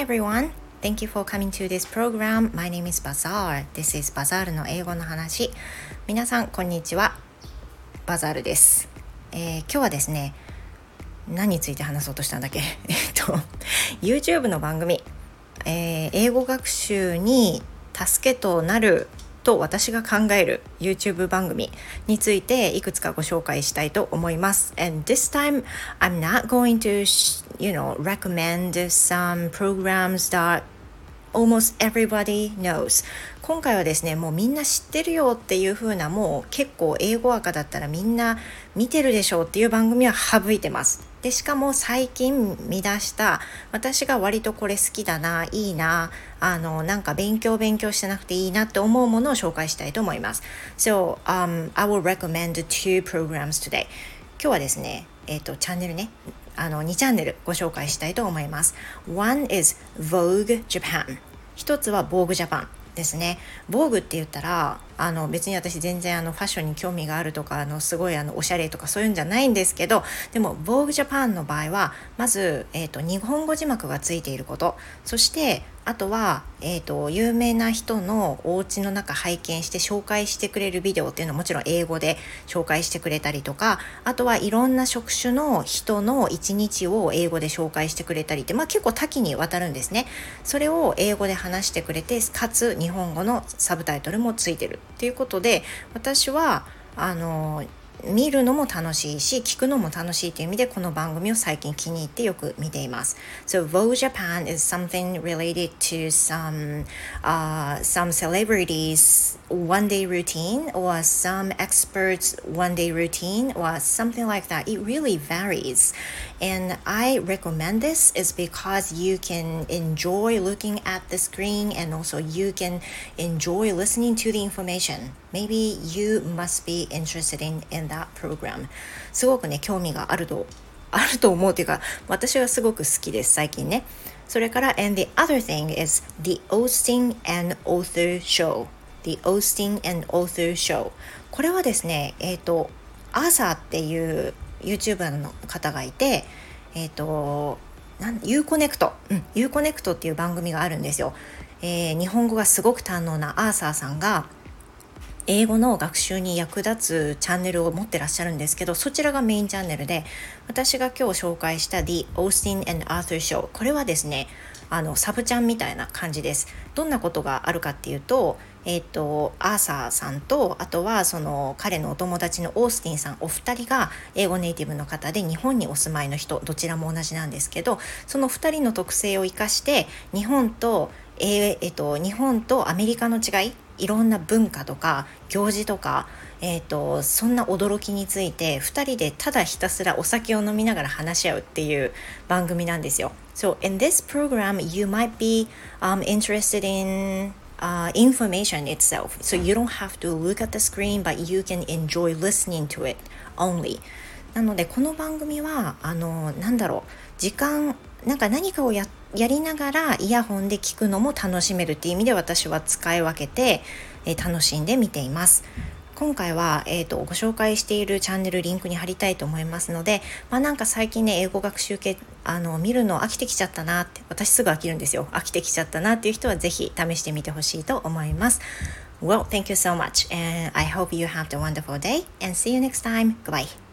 Hi everyone. Thank you for coming to this program. My name is Bazaar. This is Bazaar の英語の話。皆さん、こんにちは。バザールです、えー、今日はですね、何について話そうとしたんだっけえっと、YouTube の番組、えー、英語学習に助けとなると私が考える YouTube 番組についていくつかご紹介したいと思います。And this time I'm not going to, you know, recommend some programs that almost everybody knows. 今回はですねもうみんな知ってるよっていう風なもう結構英語赤だったらみんな見てるでしょうっていう番組は省いてます。でしかも最近見出した私が割とこれ好きだないいなあのなんか勉強勉強してなくていいなって思うものを紹介したいと思います。So、um, I will recommend two programs today. 今日はですねえっ、ー、とチャンネルねあの2チャンネルご紹介したいと思います。One is Vogue Japan 一つは Vogue Japan ですね。防具って言ったらあの別に私全然あのファッションに興味があるとかあのすごいあのおしゃれとかそういうんじゃないんですけどでも Vogue Japan の場合はまず、えーと、日本語字幕がついていること。そしてあとは、えーと、有名な人のお家の中拝見して紹介してくれるビデオっていうのはもちろん英語で紹介してくれたりとかあとはいろんな職種の人の一日を英語で紹介してくれたりって、まあ、結構多岐にわたるんですね。それを英語で話してくれてかつ日本語のサブタイトルもついてるっていうことで私はあの見るのも楽しいし聞くのも楽しいという意味でこの番組を最近気に入ってよく見ています。So Vogue Japan is something related to some、uh, some celebrities one day routine or some experts one day routine or something like that. It really varies. And I recommend this is because you can enjoy looking at the screen and also you can enjoy listening to the information. Maybe you must be interested in, in that program. すごくね、興味があると、あると思うというか、私はすごく好きです、最近ね。それから、and the other thing is the Austin and Author Show. The Austin and Author Show. これはですね、えっ、ー、と、アーサーっていう YouTuber の方がいて、えっ、ー、と、なん U コネクト、うん、U コネクトっていう番組があるんですよ。えー、日本語がすごく堪能なアーサーさんが英語の学習に役立つチャンネルを持ってらっしゃるんですけどそちらがメインチャンネルで私が今日紹介した The Austin and Arthur Show これはですねあのサブチャンみたいな感じですどんなことがあるかっていうとえっ、ー、とアーサーさんとあとはその彼のお友達のオースティンさんお二人が英語ネイティブの方で日本にお住まいの人どちらも同じなんですけどその2人の特性を生かして日本と,、えーえーと、日本とアメリカの違いいろんな文化とか行事とか、えーと、そんな驚きについて2人でただひたすらお酒を飲みながら話し合うっていう番組なんですよ。So in this program you might be、um, interested in uh, information itself. So you don't have to look at the screen, but you can enjoy listening to it only. なのでこの番組はあのなんだろう時間なんか何かをややりながらイヤホンで聞くのも楽しめるっていう意味で私は使い分けて、えー、楽しんで見ています。今回は、えーと、ご紹介しているチャンネルリンクに貼りたいと思いますので、まあ、なんか最近ね英語学習系あの見るの飽きてきちゃったなって私すぐ飽きるんですよ飽きてきちゃったなっていう人は是非試してみてほしいと思います Well, thank you so much and I hope you have a wonderful day and see you next time. Goodbye.